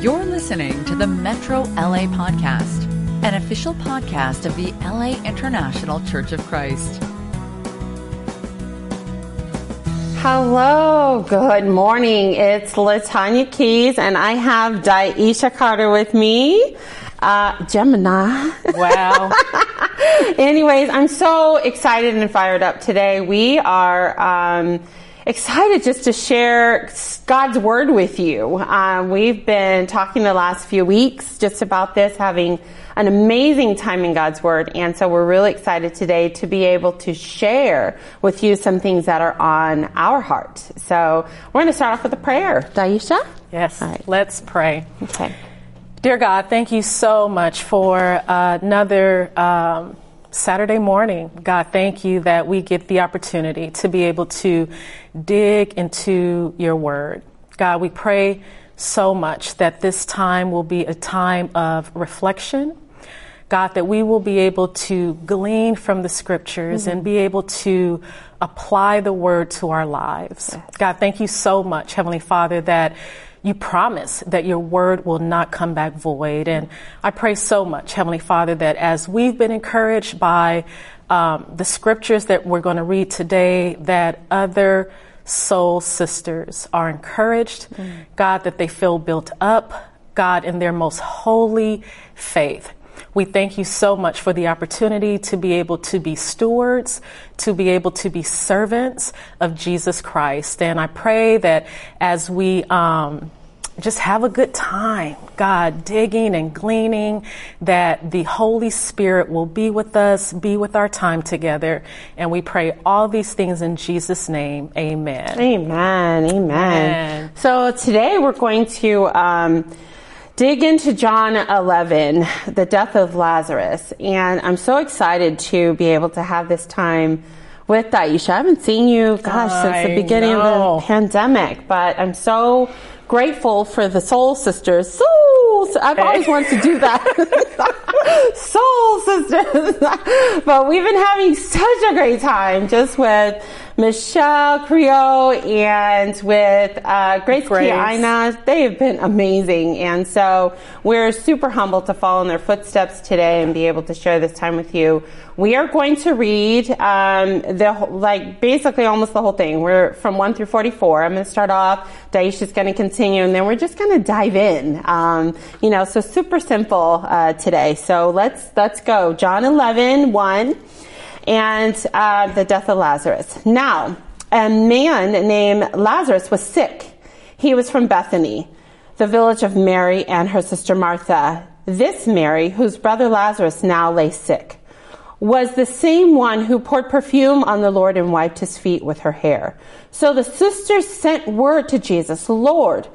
You're listening to the Metro LA Podcast, an official podcast of the LA International Church of Christ. Hello, good morning. It's Latanya Keys, and I have Daisha Carter with me. Uh, Gemini. Wow. Anyways, I'm so excited and fired up today. We are um, excited just to share God's word with you. Um, we've been talking the last few weeks just about this, having an amazing time in God's word, and so we're really excited today to be able to share with you some things that are on our heart. So we're going to start off with a prayer. Daisha. Yes. All right. Let's pray. Okay. Dear God, thank you so much for uh, another um, Saturday morning. God, thank you that we get the opportunity to be able to dig into your word. God, we pray so much that this time will be a time of reflection. God, that we will be able to glean from the scriptures mm-hmm. and be able to apply the word to our lives. Yes. God, thank you so much, Heavenly Father, that you promise that your word will not come back void. And I pray so much, Heavenly Father, that as we've been encouraged by um, the scriptures that we're going to read today, that other soul sisters are encouraged, mm. God, that they feel built up, God, in their most holy faith. We thank you so much for the opportunity to be able to be stewards, to be able to be servants of Jesus Christ. And I pray that as we, um, just have a good time, God, digging and gleaning, that the Holy Spirit will be with us, be with our time together. And we pray all these things in Jesus' name. Amen. Amen. Amen. Amen. So today we're going to, um, dig into John 11, the death of Lazarus. And I'm so excited to be able to have this time with Daisha. I haven't seen you, gosh, I since the beginning know. of the pandemic, but I'm so grateful for the Soul Sisters. Soul, I've always wanted to do that. Soul Sisters. but we've been having such a great time just with Michelle Creo and with uh, Grace, Grace. Kiana. They have been amazing. And so we're super humbled to follow in their footsteps today and be able to share this time with you. We are going to read um, the like basically almost the whole thing. We're from 1 through 44. I'm going to start off. Daisha's going to continue, and then we're just going to dive in. Um, you know, so super simple uh, today. So let's let's go. John 11, 1 and uh, the death of Lazarus. Now, a man named Lazarus was sick. He was from Bethany, the village of Mary and her sister Martha. This Mary, whose brother Lazarus now lay sick, was the same one who poured perfume on the Lord and wiped his feet with her hair. So the sisters sent word to Jesus, Lord,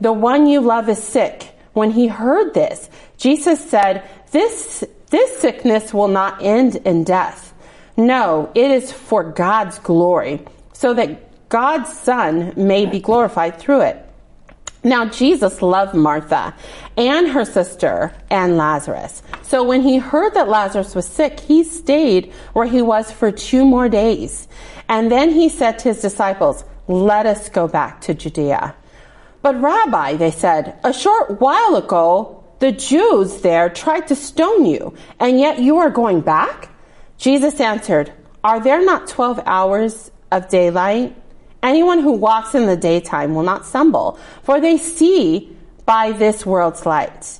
the one you love is sick. When he heard this, Jesus said, this, this sickness will not end in death no, it is for God's glory, so that God's Son may be glorified through it. Now, Jesus loved Martha and her sister and Lazarus. So when he heard that Lazarus was sick, he stayed where he was for two more days. And then he said to his disciples, let us go back to Judea. But Rabbi, they said, a short while ago, the Jews there tried to stone you, and yet you are going back? Jesus answered, Are there not 12 hours of daylight? Anyone who walks in the daytime will not stumble, for they see by this world's light.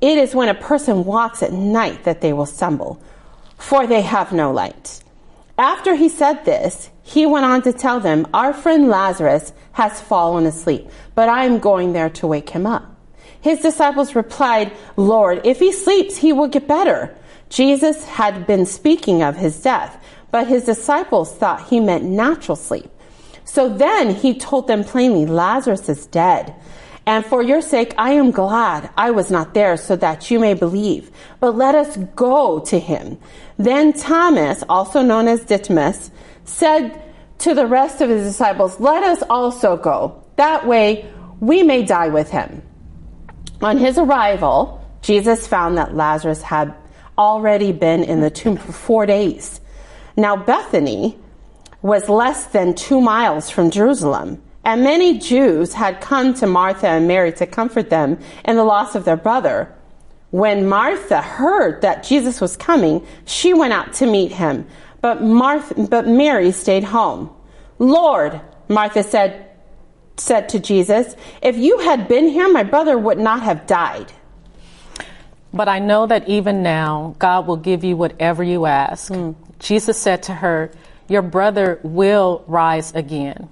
It is when a person walks at night that they will stumble, for they have no light. After he said this, he went on to tell them, Our friend Lazarus has fallen asleep, but I am going there to wake him up. His disciples replied, Lord, if he sleeps, he will get better. Jesus had been speaking of his death, but his disciples thought he meant natural sleep. So then he told them plainly, Lazarus is dead. And for your sake, I am glad I was not there so that you may believe. But let us go to him. Then Thomas, also known as Didymus, said to the rest of his disciples, let us also go. That way we may die with him. On his arrival, Jesus found that Lazarus had already been in the tomb for four days. Now, Bethany was less than two miles from Jerusalem, And many Jews had come to Martha and Mary to comfort them in the loss of their brother. When Martha heard that Jesus was coming, she went out to meet him. But Martha, but Mary stayed home. Lord, Martha said, said to Jesus, if you had been here, my brother would not have died. But I know that even now, God will give you whatever you ask. Mm. Jesus said to her, Your brother will rise again.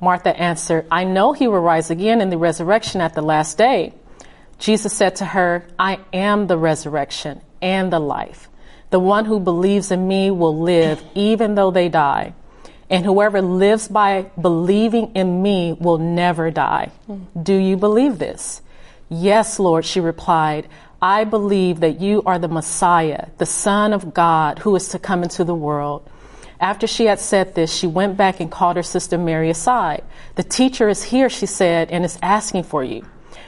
Martha answered, I know he will rise again in the resurrection at the last day. Jesus said to her, I am the resurrection and the life. The one who believes in me will live even though they die. And whoever lives by believing in me will never die. Mm. Do you believe this? Yes, Lord, she replied. I believe that you are the Messiah, the Son of God who is to come into the world. After she had said this, she went back and called her sister Mary aside. The teacher is here, she said, and is asking for you.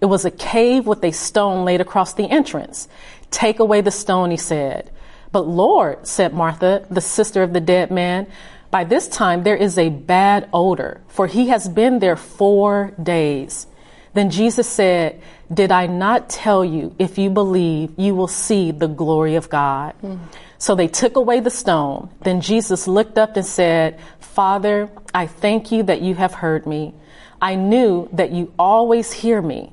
It was a cave with a stone laid across the entrance. Take away the stone, he said. But Lord, said Martha, the sister of the dead man, by this time there is a bad odor, for he has been there four days. Then Jesus said, Did I not tell you, if you believe, you will see the glory of God? Mm. So they took away the stone. Then Jesus looked up and said, Father, I thank you that you have heard me. I knew that you always hear me.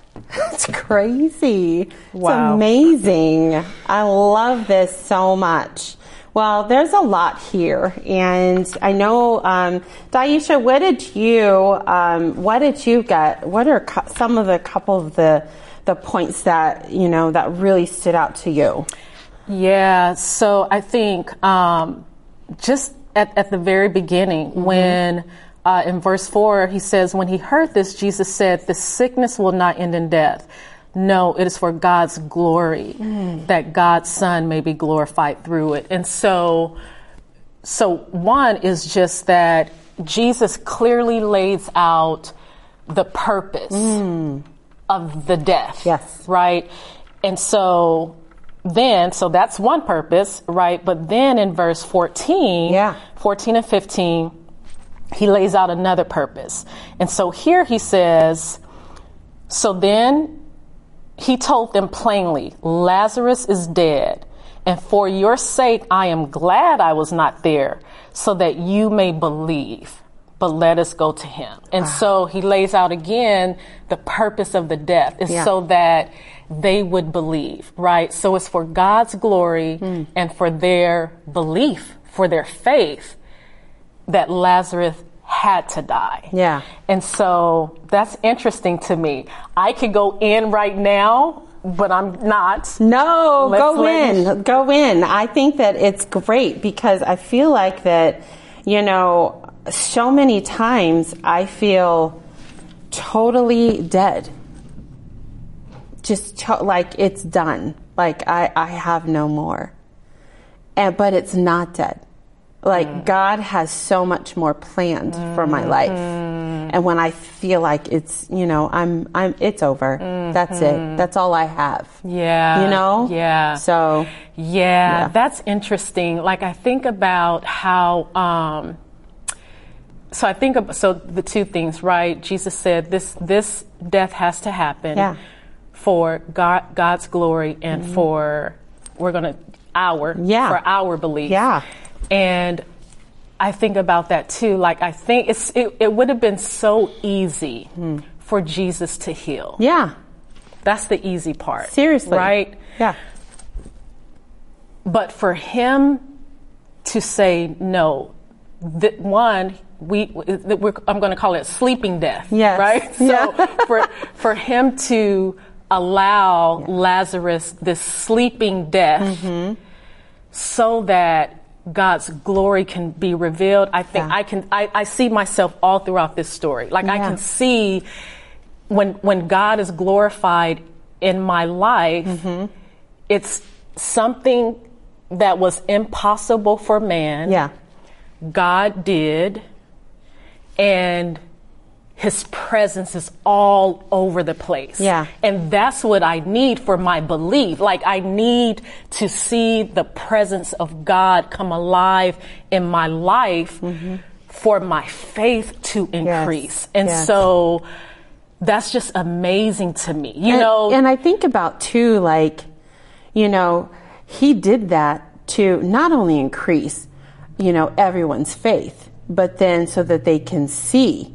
That's crazy. Wow. It's amazing. I love this so much. Well, there's a lot here, and I know, um, Daisha, what did you, um, what did you get? What are some of the couple of the the points that you know that really stood out to you? Yeah, so I think um, just at, at the very beginning mm-hmm. when uh, in verse 4, he says, When he heard this, Jesus said, The sickness will not end in death. No, it is for God's glory mm. that God's Son may be glorified through it. And so, so one is just that Jesus clearly lays out the purpose mm. of the death. Yes. Right? And so then, so that's one purpose, right? But then in verse 14, yeah. 14 and 15, he lays out another purpose. And so here he says, So then he told them plainly, Lazarus is dead. And for your sake, I am glad I was not there so that you may believe. But let us go to him. And wow. so he lays out again the purpose of the death is yeah. so that they would believe, right? So it's for God's glory mm. and for their belief, for their faith that Lazarus had to die. Yeah. And so that's interesting to me. I could go in right now, but I'm not. No, Let's go in. Go in. I think that it's great because I feel like that, you know, so many times I feel totally dead. Just to- like it's done. Like I, I have no more. And, but it's not dead like mm. God has so much more planned mm-hmm. for my life. Mm-hmm. And when I feel like it's, you know, I'm, I'm, it's over. That's it. That's all I have. Yeah. You know? Yeah. So, Yeah, Yeah. that's interesting. Like I think about how. Um, so I think about so the two things, right? Jesus said this this death has to happen Yeah. for God God's glory and for we're gonna our Mm-hmm. Yeah. for our belief. Yeah. And I think about that too. Like I think it's it, it would have been so easy for Jesus to heal. yeah. That's the easy part. Seriously. Right? Yeah. But for him to say no, that one, we, we're, I'm going to call it sleeping death. Yes. Right? So Yeah. for, for him to allow Lazarus this sleeping death Mm-hmm. so that God's glory can be revealed, I think Yeah. I can, I, I see myself all throughout this story. Like I can see when, when God is glorified in my life, Mm-hmm. it's something that was impossible for man. Yeah. God did, and his presence is all over the place. Yeah. And that's what I need for my belief. Like I need to see the presence of God come alive in my life mm-hmm. for my faith to increase. And Yes. so that's just amazing to me. You and, know, and I think about too, like, you know, he did that to not only increase, you know, everyone's faith, but then so that they can see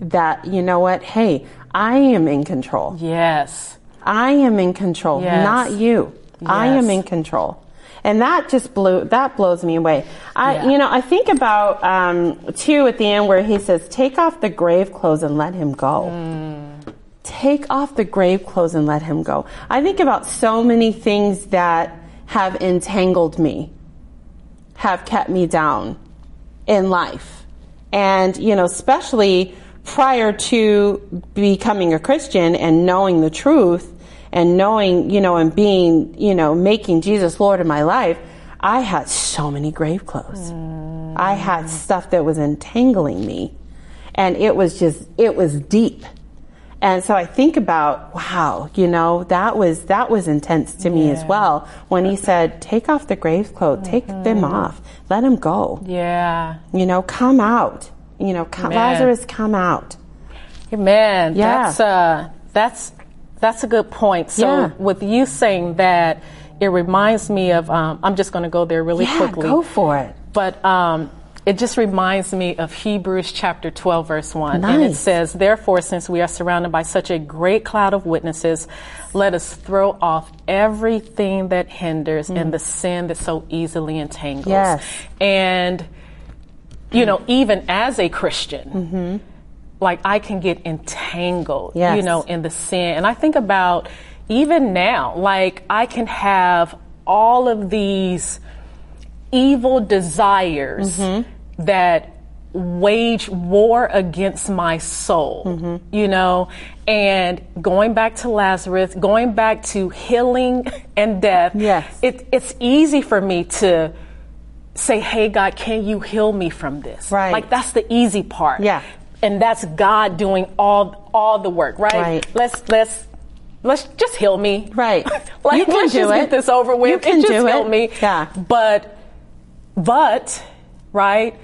that, you know what, hey, I am in control. yes. I am in control, Yes. not you. I am in control. And that just blew, that blows me away. I, Yeah. you know, I think about, um, too at the end where he says, take off the grave clothes and let him go. Take off the grave clothes and let him go. I think about so many things that have entangled me, have kept me down in life. And, you know, especially prior to becoming a Christian and knowing the truth and knowing, you know, and being, you know, making Jesus Lord of my life, I had so many grave clothes. I had stuff that was entangling me. And it was just, it was deep. And so I think about, wow, you know, that was that was intense to me as well when he said, "Take off the grave clothes, take them mm-hmm. off, let them go." Yeah. You know, come out. You know, come, Lazarus, come out. Man, Yeah. that's uh that's that's a good point. So Yeah. with you saying that, it reminds me of um, I'm just going to go there really yeah, quickly. go for it. But um, it just reminds me of Hebrews chapter 12, verse 1. And it says, Therefore, since we are surrounded by such a great cloud of witnesses, let us throw off everything that hinders and the sin that so easily entangles. Mm. Yes. And, you know, even as a Christian, like I can get entangled, Yes. you know, in the sin. And I think about even now, like I can have all of these evil desires that wage war against my soul, you know, and going back to Lazarus, going back to healing and death, Yes. it, it's easy for me to say, Hey God, can you heal me from this? Right. Like that's the easy part. Yeah. And that's God doing all all the work, right? Right. Let's let's let's just heal me. Right. like You can let's do just it. get this over with. You can and just do heal it. me. Yeah. But but right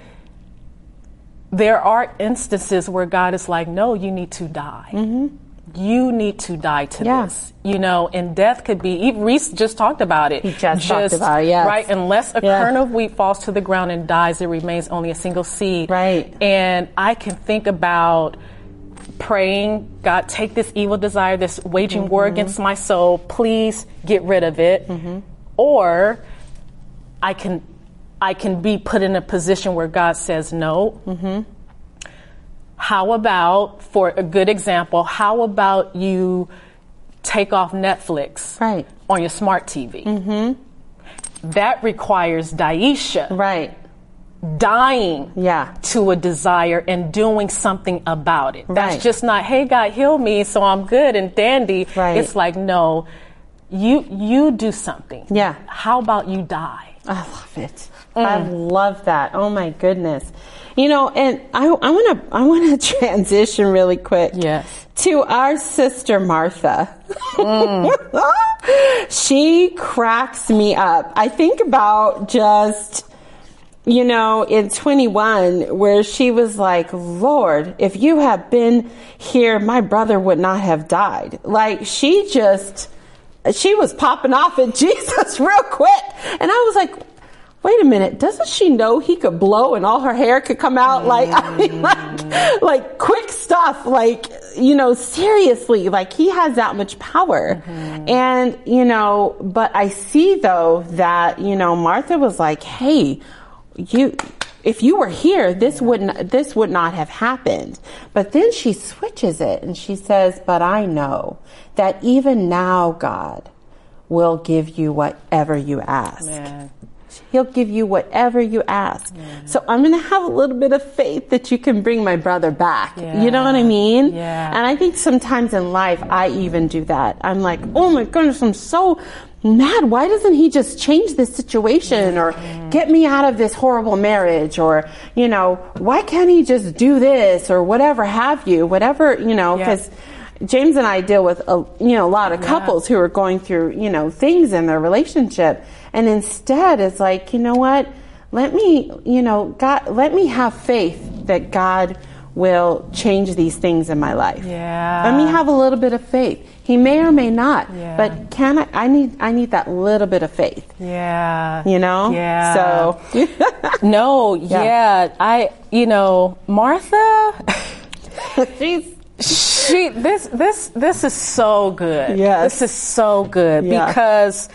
there are instances where God is like, no, you need to die. Mm-hmm. You need to die to Mm-hmm. Yeah. this. You know, and death could be, even Reese just talked about it. He just talked about it, yes. Right? Unless a Yeah. kernel of wheat falls to the ground and dies, it remains only a single seed. Right. And I can think about praying, God, take this evil desire, this waging war Mm-hmm. against my soul, please get rid of it. Or I can I can be put in a position where God says no. Mm-hmm. How about, for a good example, how about you take off Netflix Right. on your smart TV? Mm-hmm. That requires Daisha Right. dying Yeah. to a desire and doing something about it. That's Right. just not, hey God, heal me so I'm good and dandy. Right. It's like, no, you you do something. Yeah. How about you die? I love it. Mm. I love that. Oh my goodness. You know, and I, I want to I want to transition really quick. Yes. To our sister Martha. Mm. she cracks me up. I think about just you know, in 21, where she was like, Lord, if you had been here, my brother would not have died. Like, she just, she was popping off at Jesus real quick. And I was like, wait a minute, doesn't she know he could blow and all her hair could come out? Like, I mean, like, like quick stuff. Like, you know, seriously, like he has that much power. Mm-hmm. And, you know, but I see though that, you know, Martha was like, hey, you, if you were here, this wouldn't, this would not have happened. But then she switches it and she says, but I know that even now, God will give you whatever you ask. Man. He'll give you whatever you ask. Yeah. So I'm going to have a little bit of faith that you can bring my brother back. Yeah. You know what I mean? Yeah. And I think sometimes in life, I even do that. I'm like, oh my goodness, I'm so mad. Why doesn't he just change this situation or mm-hmm. get me out of this horrible marriage? Or, you know, why can't he just do this or whatever have you? Whatever, you know, because. Yeah James and I deal with a, you know a lot of couples yeah. who are going through you know things in their relationship, and instead it's like you know what, let me you know God, let me have faith that God will change these things in my life. Yeah. Let me have a little bit of faith. He may or may not, yeah. but can I? I need I need that little bit of faith. Yeah. You know. Yeah. So. no. Yeah. yeah. I. You know, Martha. She's she this this this is so good. Yes. This is so good yeah. because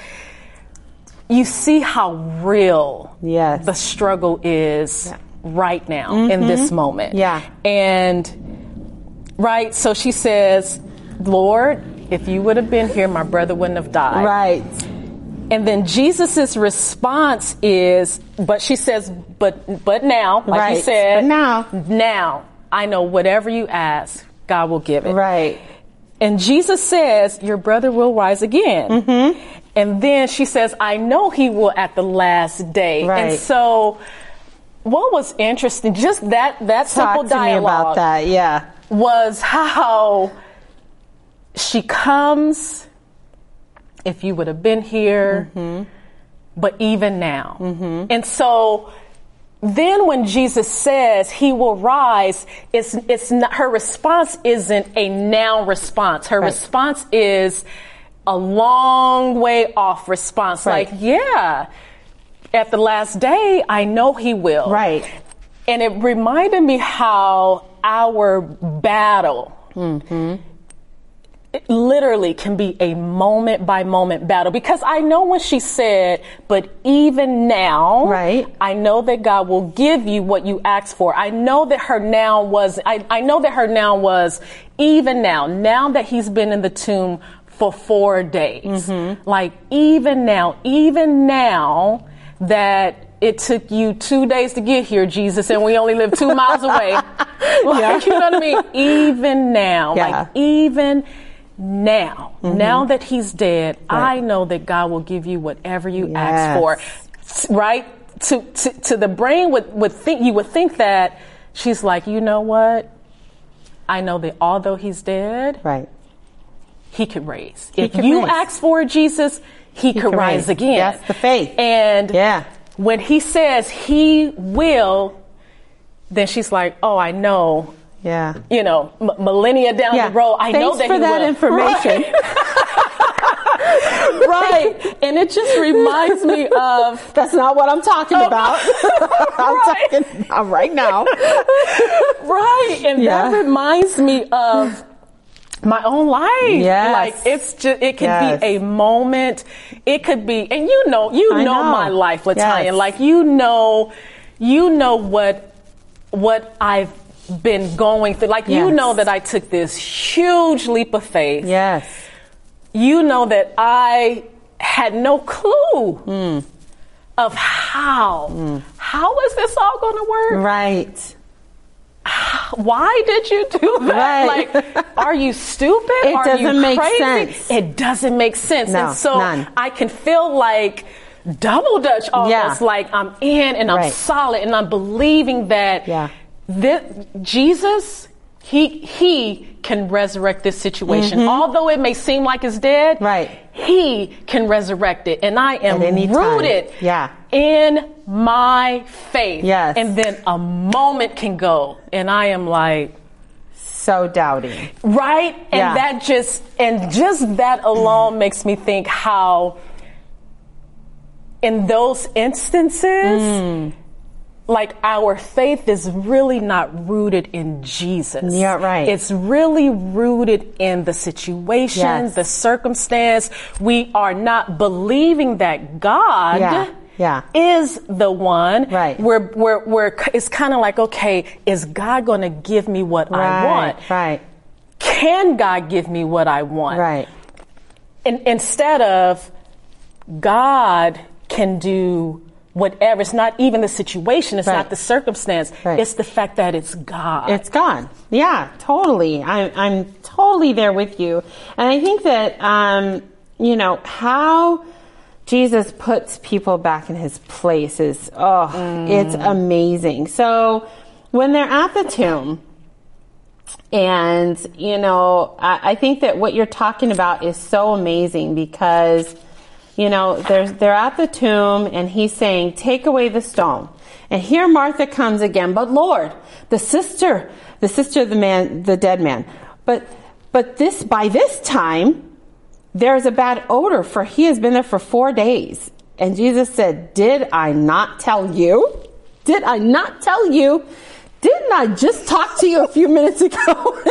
you see how real yes. the struggle is yeah. right now mm-hmm. in this moment. Yeah. And right, so she says, Lord, if you would have been here, my brother wouldn't have died. Right. And then Jesus's response is, but she says, but but now, like right. you said, but now, now I know whatever you ask, God will give it. Right. And Jesus says, Your brother will rise again. Mm-hmm. And then she says, I know he will at the last day. Right. And so, what was interesting, just that, that Talk simple dialogue. about that, yeah. Was how she comes, if you would have been here, mm-hmm. but even now. Mm-hmm. And so, then when Jesus says he will rise, it's, it's not, her response isn't a now response. Her right. response is a long way off response. Right. Like, yeah, at the last day, I know he will. Right. And it reminded me how our battle mm-hmm it literally can be a moment by moment battle because I know when she said, but even now, right. I know that God will give you what you asked for. I know that her now was, I, I know that her now was even now, now that he's been in the tomb for four days. Mm-hmm. Like even now, even now that it took you two days to get here, Jesus, and we only live two miles away. like, yeah. You know what I mean? Even now, yeah. like even now, mm-hmm. now that he's dead, right. I know that God will give you whatever you yes. ask for. Right? To, to, to the brain would, would think, you would think that she's like, you know what? I know that although he's dead, right. He can raise. He if you raise. ask for Jesus, he, he could rise raise. again. That's the faith. And yeah. when he says he will, then she's like, oh, I know yeah. You know, m- millennia down yeah. the road. I Thanks know that for that will. information. Right. right. And it just reminds me of. That's not what I'm talking about. I'm right. talking about right now. right. And yeah. that reminds me of my own life. Yes. Like it's just it could yes. be a moment. It could be and you know, you know, know, my life, Latonya. Yes. Like you know you know what what I've been going through. Like, yes. you know that I took this huge leap of faith. Yes. You know that I had no clue mm. of how. Mm. How is this all going to work? Right. Why did you do that? Right. Like, are you stupid? It are doesn't make crazy? sense. It doesn't make sense. No, and so none. I can feel like double dutch almost Yeah. like I'm in and I'm Right. solid and I'm believing that Yeah. thi- Jesus, he he can resurrect this situation. Although it may seem like it's dead, Mm-hmm. Right. he can resurrect it. And I am At any time. rooted Yeah. In my faith. Yes. And then a moment can go and I am like, So doubting. Right? And Yeah. that just and just that alone makes me think how in those instances Mm. like our faith is really not rooted in Jesus. Yeah, right. It's really rooted in the situation, Yes. the circumstance. We are not believing that God Yeah, yeah. is the one. Right. where, where, we're, we're, it's kind of like, okay, is God going to give me what I want? Right. Can God give me what I want? Right. And instead of God can do whatever, it's not even the situation, it's Right. not the circumstance, Right. it's the fact that it's God. It's God. Yeah, totally. I, I'm totally there with you. And I think that, um, you know, how Jesus puts people back in his place is, oh, it's mm. amazing. So when they're at the tomb, and, you know, I, I think that what you're talking about is so amazing because, you know, there's, they're at the tomb and he's saying, take away the stone. And here Martha comes again, but Lord, the sister, the sister of the man, the dead man. But, but this, by this time, there is a bad odor for he has been there for four days. And Jesus said, did I not tell you? Did I not tell you? Didn't I just talk to you a few minutes ago?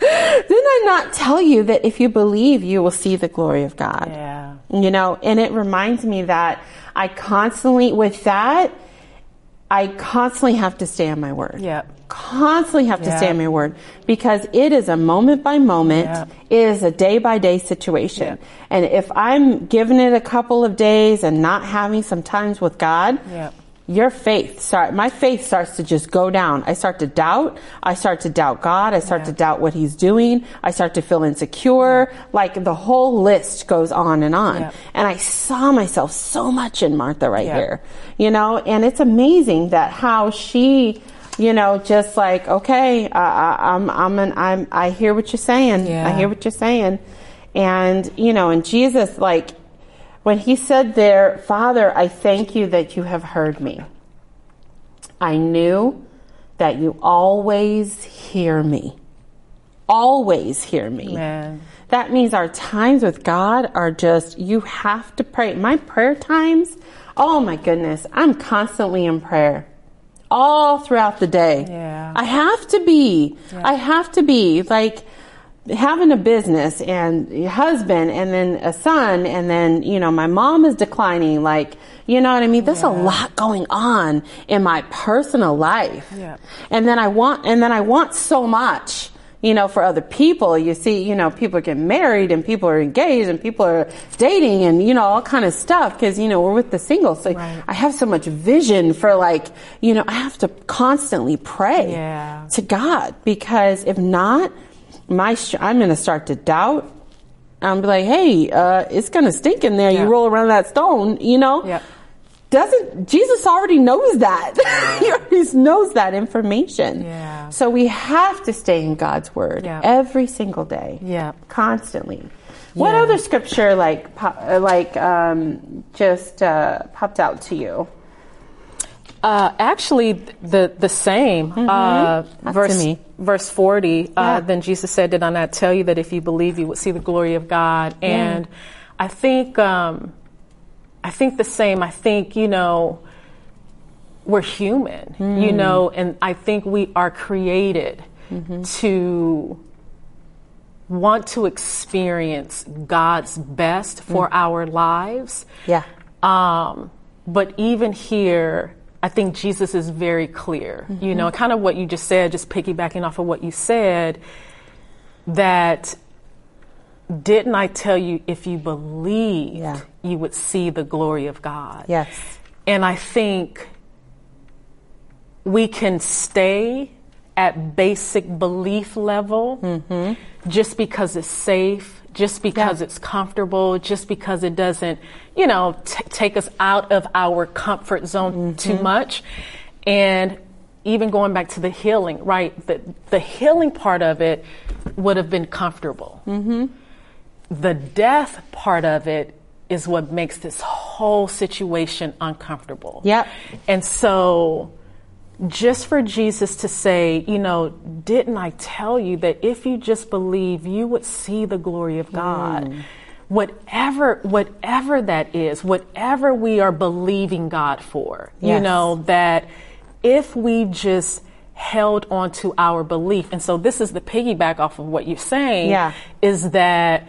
Didn't I not tell you that if you believe, you will see the glory of God? Yeah. You know, and it reminds me that I constantly, with that, I constantly have to stay on my word. Yep. Constantly have to Yeah. stay on my word because it is a moment by moment. Yep. It is a day by day situation. Yep. And if I'm giving it a couple of days and not having some times with God, your faith start my faith starts to just go down i start to doubt i start to doubt god i start Yeah. to doubt what he's doing i start to feel insecure like the whole list goes on and on Yeah. and i saw myself so much in martha right Yeah. here you know and it's amazing that how she you know just like okay uh, I- i'm i'm an, i'm i hear what you're saying Yeah. i hear what you're saying and you know and jesus like when he said there, Father, I thank you that you have heard me. I knew that you always hear me. Always hear me. Man. That means our times with God are just, you have to pray. My prayer times, oh my goodness, I'm constantly in prayer. All throughout the day. Yeah. I have to be. I have to be. Like, having a business and a husband and then a son and then you know my mom is declining like you know what i mean there's a lot going on in my personal life Yeah. and then i want and then i want so much you know for other people you see you know people are getting married and people are engaged and people are dating and you know all kind of stuff because you know we're with the singles so Right. i have so much vision for like you know i have to constantly pray Yeah. to God because if not, my I'm going to start to doubt. I'm like, hey, uh, it's going to stink in there. Yeah. You roll around that stone, you know. Yep. Doesn't Jesus already knows that? he already knows that information. Yeah. So we have to stay in God's word Yeah. every single day. Yeah. Constantly. What other scripture like pop, uh, like um, just uh, popped out to you? Uh, actually, the the same. Uh, Talk to verse verse forty. Yeah. Uh, then Jesus said, "Did I not tell you that if you believe, you would see the glory of God?" And I think um, I think the same. I think you know we're human, you hmm. know, and I think we are created mm-hmm. to want to experience God's best hmm. for our lives. Yeah. Um, but even here, I think Jesus is very clear. You know, mm-hmm. kind of what you just said, just piggybacking off of what you said, that didn't I tell you if you believed, Yeah. you would see the glory of God? Yes. And I think we can stay at basic belief level just because it's safe, just because Yeah. it's comfortable, just because it doesn't, you know, t- take us out of our comfort zone too much. And even going back to the healing, right? The, the healing part of it would have been comfortable. Mm-hmm. The death part of it is what makes this whole situation uncomfortable. Yep. And so, just for Jesus to say, you know, didn't I tell you that if you just believe, you would see the glory of God? Mm. Whatever, whatever that is, whatever we are believing God for, you know, that if we just held on to our belief, and so this is the piggyback off of what you're saying, Yeah. is that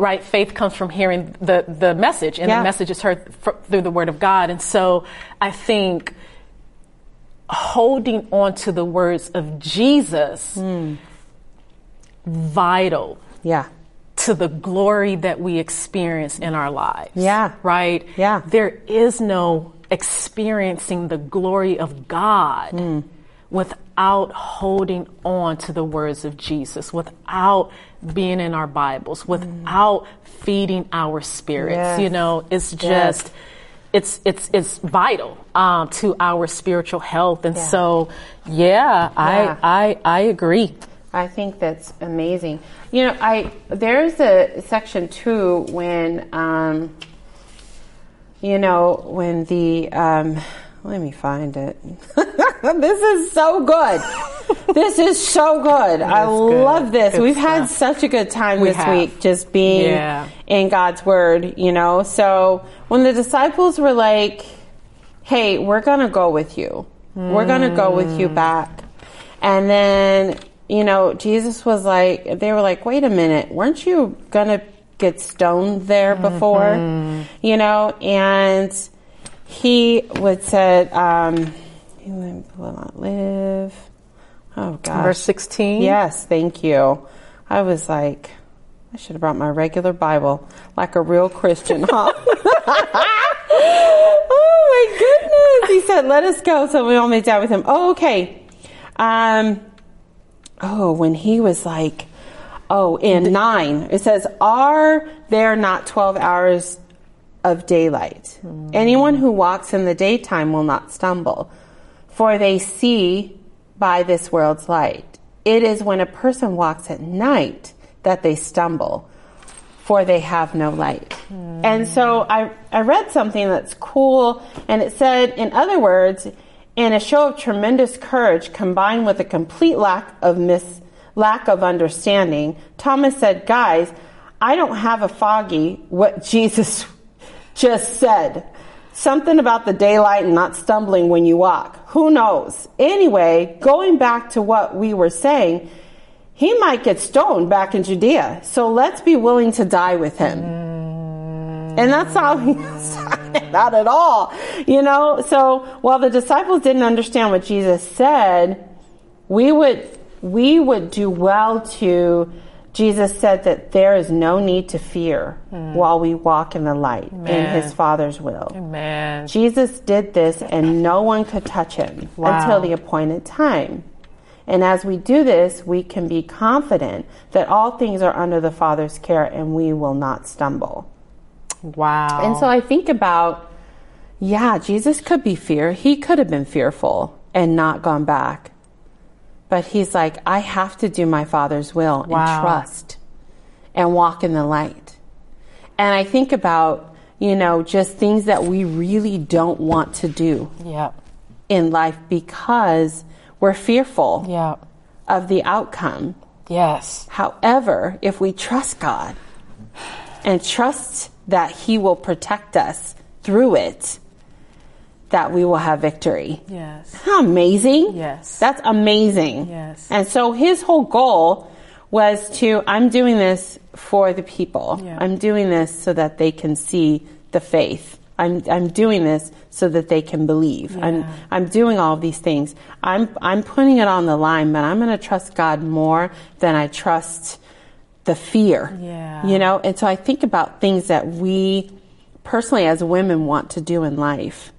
right faith comes from hearing the the message and Yeah. the message is heard fr- through the word of god and so i think holding on to the words of jesus Hmm. vital Yeah. to the glory that we experience in our lives Yeah. right Yeah. there is no experiencing the glory of god Hmm. without holding on to the words of Jesus, without being in our Bibles, without feeding our spirits. Yes. You know, it's Yes. just it's it's it's vital um, to our spiritual health. And Yeah. so, yeah, Yeah. I I I agree. I think that's amazing. You know, I there's a section too when um, you know when the um, let me find it. this is so good. this is so good. I good. love this. Good We've had such a good time We this have. week just being Yeah. in God's word, you know. So when the disciples were like, "Hey, we're going to go with you. We're going to go with you Hmm. back." And then, you know, Jesus was like, they were like, wait a minute, weren't you going to get stoned there before? Mm-hmm. You know, and he would said, um, he will not live. Oh, gosh. Verse 16. Yes, thank you. I was like, I should have brought my regular Bible like a real Christian, huh? oh my goodness. He said, let us go so we all may die with him. Oh, okay. Um, oh, when he was like, oh, in nine, it says, are there not 12 hours of daylight? Anyone who walks in the daytime will not stumble, for they see by this world's light. It is when a person walks at night that they stumble, for they have no light. And so I, I read something that's cool, and it said, in other words, in a show of tremendous courage combined with a complete lack of mis, lack of understanding, Thomas said, guys, I don't have a foggy what Jesus just said. Something about the daylight and not stumbling when you walk. Who knows? Anyway, going back to what we were saying, he might get stoned back in Judea. So let's be willing to die with him. And that's how talking about it all. You know, so while the disciples didn't understand what Jesus said, we would we would do well to Jesus said that there is no need to fear mm. while we walk in the light in his Father's will. Amen. Jesus did this and no one could touch him Wow. until the appointed time. And as we do this, we can be confident that all things are under the Father's care and we will not stumble. Wow. And so I think about, yeah, Jesus could be fear. He could have been fearful and not gone back. But he's like, I have to do my Father's will Wow. and trust and walk in the light. And I think about, you know, just things that we really don't want to do yeah. in life because we're fearful Yeah. of the outcome. Yes. However, if we trust God and trust that He will protect us through it, that we will have victory. Yes. How amazing. Yes. That's amazing. Yes. And so his whole goal was to, I'm doing this for the people. Yeah. I'm doing this so that they can see the faith. I'm, I'm doing this so that they can believe. I'm, I'm doing all of these things. I'm, I'm putting it on the line, but I'm going to trust God more than I trust the fear. Yeah. You know, and so I think about things that we personally as women want to do in life.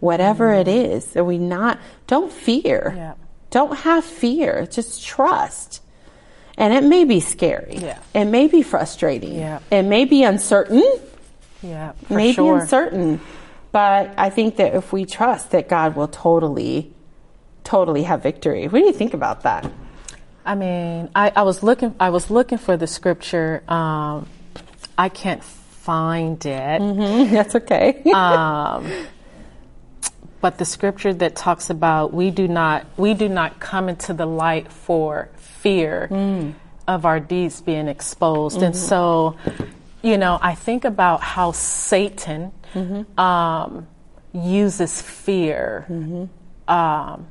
Whatever it is, that we not, don't fear. Yeah. Don't have fear. Just trust. And it may be scary. Yeah. It may be frustrating. Yeah. It may be uncertain. Yeah, Maybe sure. uncertain. But I think that if we trust that God will totally, totally have victory. What do you think about that? I mean, I, I was looking. I was looking for the scripture. Um, I can't find it. That's okay. Um, but the scripture that talks about we do not we do not come into the light for fear of our deeds being exposed, and so you know I think about how Satan um, uses fear um,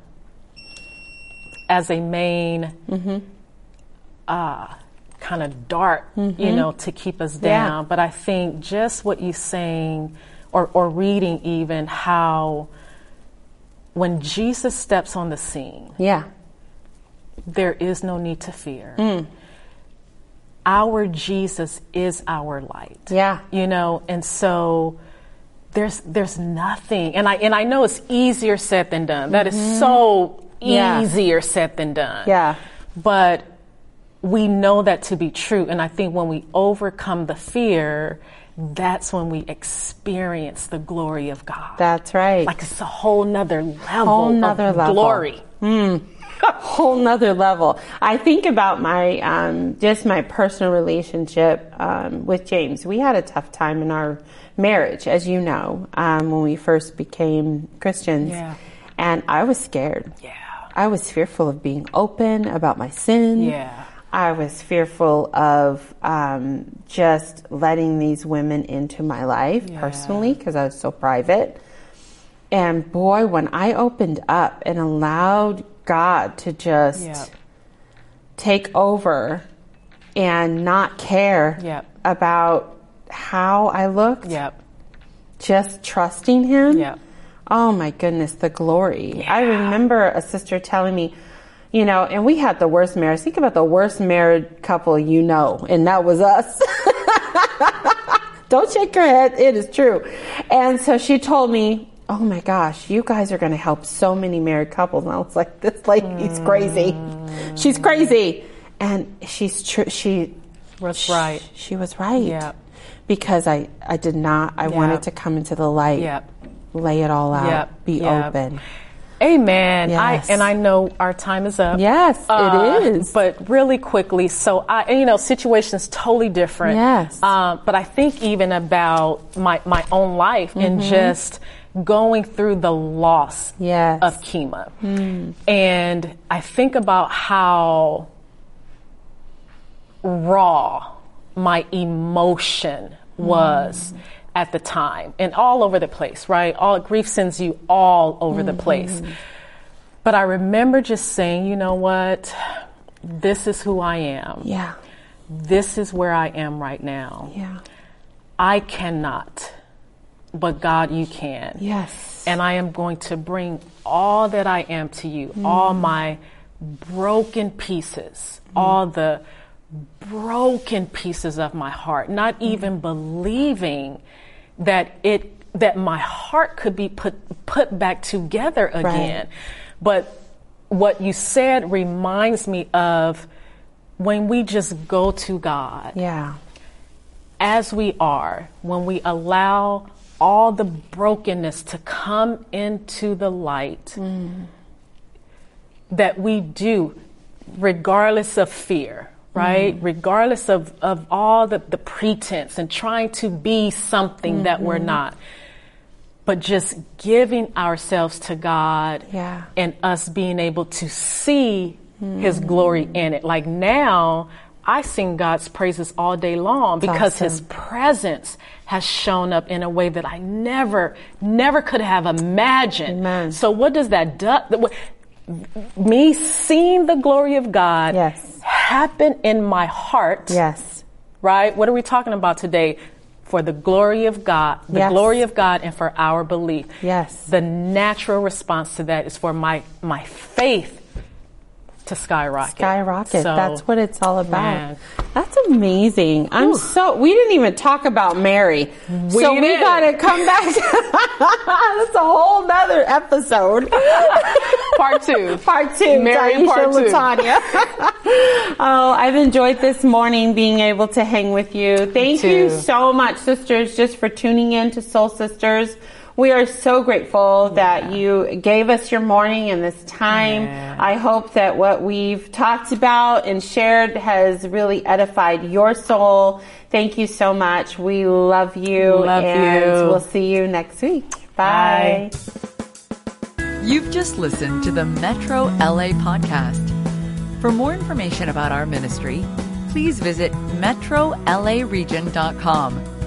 as a main uh, kind of dart, you know, to keep us Yeah. down. But I think just what you're saying or, or reading even how when Jesus steps on the scene, yeah. there is no need to fear. Mm. Our Jesus is our light. Yeah. You know, and so there's there's nothing and I and I know it's easier said than done. That is mm-hmm. so Yeah. easier said than done. Yeah. But we know that to be true. And I think when we overcome the fear, that's when we experience the glory of God. That's right. like it's a whole nother level Whole nother of level. glory. Mm. A whole nother level. I think about my um, just my personal relationship um, with James. We had a tough time in our marriage, as you know, um, when we first became Christians. Yeah. And I was scared. Yeah. I was fearful of being open about my sin. Yeah. I was fearful of um, just letting these women into my life Yeah. personally because I was so private. And boy, when I opened up and allowed God to just Yeah. take over and not care Yep. about how I looked, Yep. just trusting Him. Yep. Oh my goodness, the glory. I remember a sister telling me, you know, and we had the worst marriage. Think about the worst married couple you know, and that was us. Don't shake your head. It is true. And so she told me, Oh my gosh, you guys are going to help so many married couples. And I was like, This lady's hmm. crazy. She's crazy. And she's true. She Was right. She was right. Yeah. Because I, I did not, I Yeah. wanted to come into the light Yep. lay it all out, Yep, be yep. open. Amen. Yes. I and I know our time is up. Yes, Uh, it is. But really quickly, so I, and, you know, situations totally different. Yes. Um, but I think even about my my own life and just going through the loss Mm-hmm. Yes. Hmm. of Kima, and I think about how raw my emotion was at the time and all over the place, right? All grief sends you all over the place. Mm-hmm. But I remember just saying, you know what? This is who I am. Yeah. This is where I am right now. Yeah. I cannot, but God, you can. Yes. And I am going to bring all that I am to you, mm. all my broken pieces, mm. all the broken pieces of my heart, not mm. even believing that it that my heart could be put put back together again. But what you said reminds me of when we just go to God Yeah. as we are, when we allow all the brokenness to come into the light, mm. that we do, regardless of fear, right? Mm-hmm. Regardless of, of all the, the pretense and trying to be something that we're mm-hmm. not. But just giving ourselves to God Yeah. and us being able to see His mm-hmm. glory in it. Like now, I sing God's praises all day long because His presence has shown up in a way that I never, never could have imagined. Amen. So what does that do? Me seeing the glory of God Yes. happen in my heart Yes. right? What are we talking about today? For the glory of God, the Yes. glory of God, and for our belief. Yes. The natural response to that is for my my faith to skyrocket. Skyrocket. So, That's what it's all about. Man. That's amazing. I'm Ooh. so, we didn't even talk about Mary. We so did. we gotta come back. That's a whole nother episode. part two. Part two. Mary Taisha part two. Latanya. oh, I've enjoyed this morning being able to hang with you. Thank you so much, sisters, just for tuning in to Soul Sisters. We are so grateful yeah. that you gave us your morning and this time. Yeah. I hope that what we've talked about and shared has really edified your soul. Thank you so much. We love you. Love and you. we'll see you next week. Bye. Bye. You've just listened to the Metro LA podcast. For more information about our ministry, please visit metrolaregion.com